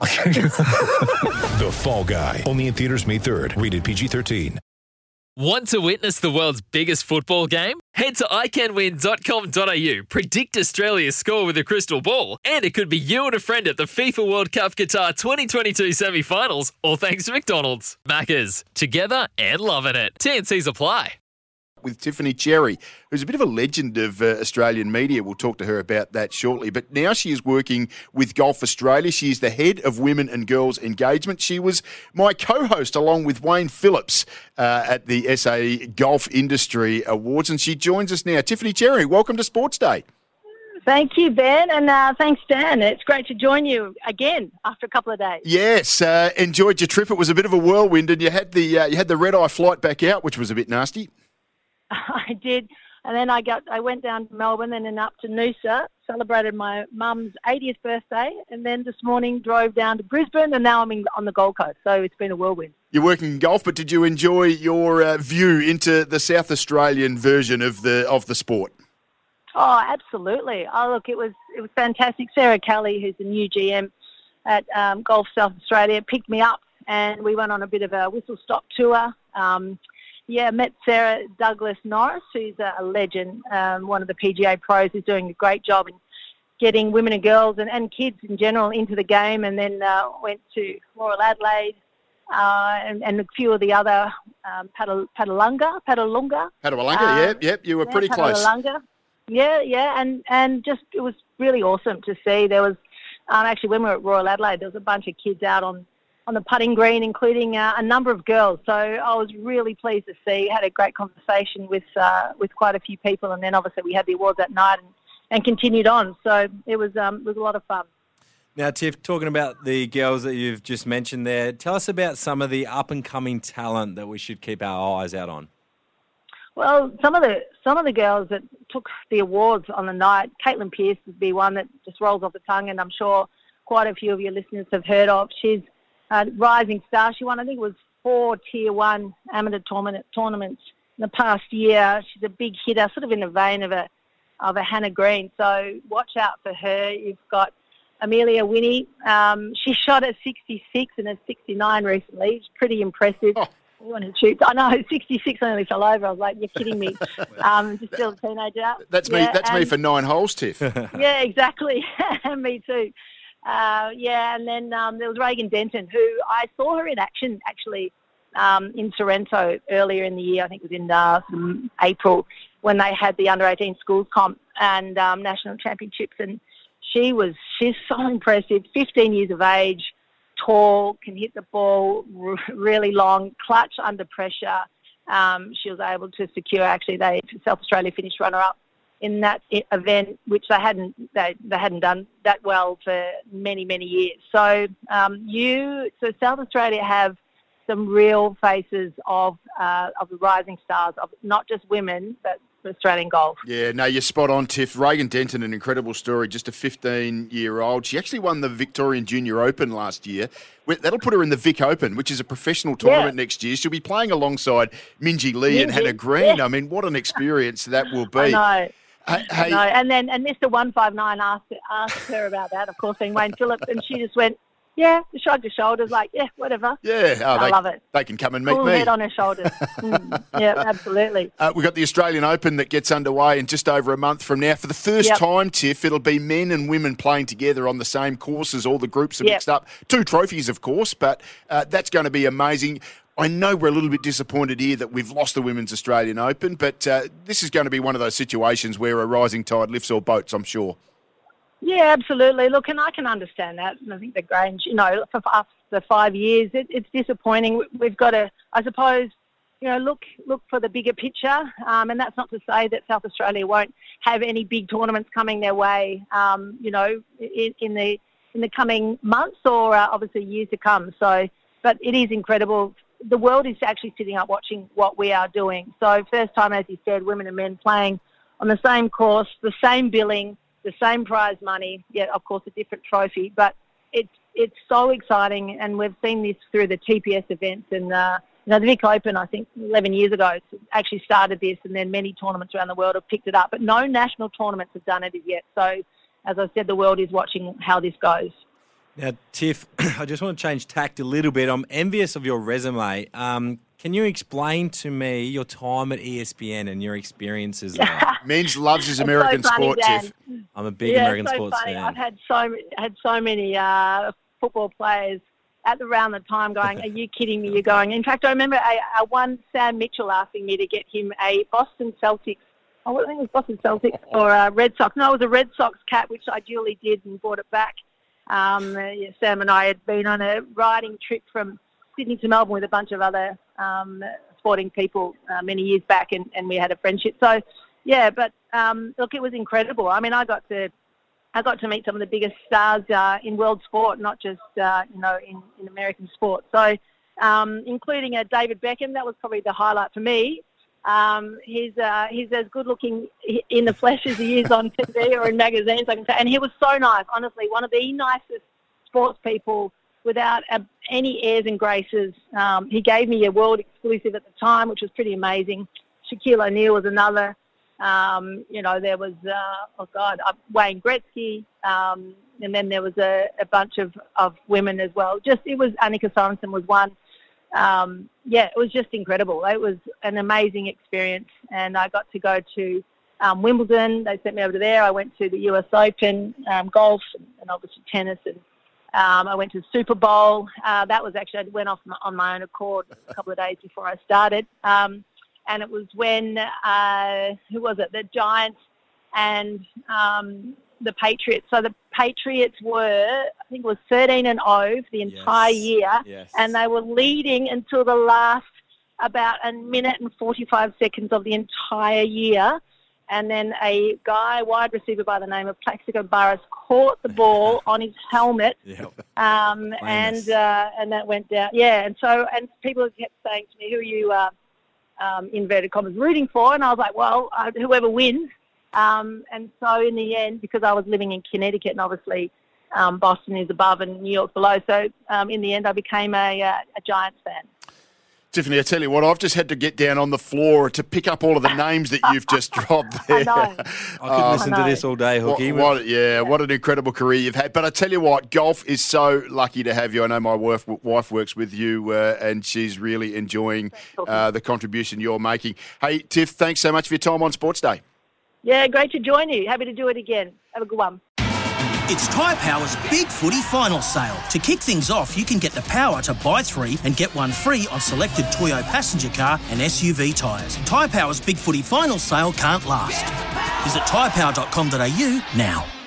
The Fall Guy. Only in theaters May 3rd. Rated PG-13. Want to witness the world's biggest football game? Head to iCanWin.com.au, predict Australia's score with a crystal ball, and it could be you and a friend at the FIFA World Cup Qatar 2022 semi finals, all thanks to McDonald's. Maccas, together and loving it. TNC's apply. With Tiffany Cherry, who's a bit of a legend of uh, Australian media. We'll talk to her about that shortly. But now she is working with Golf Australia. She is the head of women and girls engagement. She was my co host along with Wayne Phillips uh, at the SA Golf Industry Awards. And she joins us now. Tiffany Cherry, welcome to Sports Day. Thank you, Ben, and uh, thanks, Dan. It's great to join you again after a couple of days. Yes, uh, enjoyed your trip. It was a bit of a whirlwind, and you had the uh, you had the red eye flight back out, which was a bit nasty. I did, and then I got I went down to Melbourne and then up to Noosa, celebrated my mum's 80th birthday, and then this morning drove down to Brisbane, and now I'm in, on the Gold Coast. So it's been a whirlwind. You're working in golf, but did you enjoy your uh, view into the South Australian version of the of the sport? Oh, absolutely. Oh, look, it was it was fantastic. Sarah Kelly, who's the new GM at um, Golf South Australia, picked me up, and we went on a bit of a whistle stop tour. Um, yeah, met Sarah Douglas Norris, who's a, legend, um, one of the PGA pros, who's doing a great job in getting women and girls and, and kids in general into the game. And then uh, went to Royal Adelaide uh, and, and a few of the other um, Paddle, Paddalunga, Paddalunga. Um, yep, yep, you were Yeah, pretty close. Paddalunga. Yeah, yeah, and and just it was really awesome to see. There was um, actually when we were at Royal Adelaide, there was a bunch of kids out on on the putting green, including uh, a number of girls. So I was really pleased to see. Had a great conversation with uh, with quite a few people, and then obviously we had the awards that night and, and continued on. So it was um, it was a lot of fun. Now, Tiff, talking about the girls that you've just mentioned there, tell us about some of the up and coming talent that we should keep our eyes out on. Well, some of the some of the girls that took the awards on the night, Caitlin Pierce would be one that just rolls off the tongue, and I'm sure quite a few of your listeners have heard of. She's a rising star. She won, I think it was four Tier One amateur tournament tournaments in the past year. She's a big hitter, sort of in the vein of a of a Hannah Green. So watch out for her. You've got Amelia Winnie. Um, she shot a 66 and a 69 recently. It's pretty impressive. Oh. Want to shoot? I know 66 I nearly fell over. I was like, "You're kidding me!" Um, just still a teenager. That's me. Yeah, That's me for nine holes, Tiff. yeah, exactly. Me too. Uh, yeah, and then um, there was Reagan Denton, who I saw her in action actually um, in Sorrento earlier in the year. I think it was in uh, April when they had the under 18 schools comp and um, national championships, and she was she's so impressive. 15 years of age, tall, can hit the ball really long, clutch under pressure. Um, she was able to secure actually they South Australia finished runner up in that event, which they hadn't they, they hadn't done that well for many many years. So um, you so South Australia have some real faces of uh, of the rising stars of not just women but Australian golf. Yeah, no, you're spot on, Tiff. Reagan Denton, an incredible story, just a 15 year old. She actually won the Victorian Junior Open last year. That'll put her in the Vic Open, which is a professional tournament next year. She'll be playing alongside Minji Lee and Hannah Green. yeah. I mean, what an experience that will be. Hey, hey, know. And then and Mr. One Five Nine asked asked her about that, of course, being Wayne Phillips, and she just went, "Yeah," shrugged her shoulders, like, "Yeah, whatever." yeah, oh, I they, love it. They can come and meet Cool me. head on her shoulders. Mm, yeah, absolutely. Uh, we've got the Australian Open that gets underway in just over a month from now. For the first Yep. time, Tiff, it'll be men and women playing together on the same courses. All the groups are Yep. mixed up. Two trophies, of course, but uh, that's going to be amazing. I know we're a little bit disappointed here that we've lost the Women's Australian Open, but uh, this is going to be one of those situations where a rising tide lifts all boats, I'm sure. Yeah, absolutely. Look, and I can understand that. And I think the Grange, you know, for us the five years, it, it's disappointing. We- We've got to, I suppose, you know, look look for the bigger picture. Um, and that's not to say that South Australia won't have any big tournaments coming their way. Um, you know, in, in the in the coming months or uh, obviously years to come. So, but it is incredible the world is actually sitting up watching what we are doing. So first time, as you said, women and men playing on the same course, the same billing, the same prize money. Yet, of course, a different trophy, but it's it's so exciting, and we've seen this through the TPS events and. Uh, you know, the Vic Open, I think, 11 years ago, actually started this, and then many tournaments around the world have picked it up. But no national tournaments have done it yet. So, as I said, the world is watching how this goes. Now, Tiff, I just want to change tact a little bit. I'm envious of your resume. Um, can you explain to me your time at ESPN and your experiences there? Men's loves his It's so American funny, sport, Dan. Tiff. I'm a big yeah, American so sports funny. fan. I've had so had so many uh, football players at around the time going, "Are you kidding me? You're going." In fact, I remember a, a one Sam Mitchell asking me to get him a Boston Celtics. Oh, I think it was Boston Celtics or uh, Red Sox. No, it was a Red Sox cap, which I duly did and brought it back. Um, Sam and I had been on a riding trip from Sydney to Melbourne with a bunch of other um, sporting people uh, many years back, and, and we had a friendship. So, yeah, but um, look, it was incredible. I mean, I got to I got to meet some of the biggest stars uh, in world sport, not just uh, you know in, in American sport. So, um, including uh, David Beckham, that was probably the highlight for me. Um, he's uh, he's as good looking in the flesh as he is on TV or in magazines, I can say. And he was so nice, honestly, one of the nicest sports people without uh, any airs and graces. Um, he gave me a world exclusive at the time, which was pretty amazing. Shaquille O'Neal was another. Um, you know, there was, uh, oh God, uh, Wayne Gretzky, um, and then there was a, a bunch of, of women as well. Just, it was, Annika Sorenstam was one. Um, yeah, it was just incredible. It was an amazing experience, and I got to go to um, Wimbledon. They sent me over to there. I went to the US Open, um, golf, and obviously tennis, and um, I went to the Super Bowl. Uh, that was actually, I went off my, on my own accord a couple of days before I started. Um, and it was when, uh, who was it? The Giants and um, the Patriots. So the Patriots were, I think it was 13 and 0 for the entire Yes. year. Yes. And they were leading until the last about a minute and 45 seconds of the entire year. And then a guy, wide receiver by the name of Plaxico Burress, caught the ball on his helmet Yeah. um, and uh, and that went down. Yeah, and so and people kept saying to me, "Who are you?" Uh, um, inverted commas rooting for, and I was like, "Well, uh, whoever wins." Um, and so in the end, because I was living in Connecticut, and obviously um, Boston is above and New York below, so um, in the end, I became a, uh, a Giants fan. Tiffany, I tell you what, I've just had to get down on the floor to pick up all of the names that you've just dropped there. I know. I could listen to know. this all day, What, what- yeah, what an incredible career you've had. But I tell you what, golf is so lucky to have you. I know my wife, wife works with you, uh, and she's really enjoying uh, the contribution you're making. Hey, Tiff, thanks so much for your time on Sports Day. Yeah, great to join you. Happy to do it again. Have a good one. It's Tyre Power's Big Footy Final Sale. To kick things off, you can get the power to buy three and get one free on selected Toyo passenger car and SUV tyres. Tyre Power's Big Footy Final Sale can't last. Visit tyrepower.com.au now.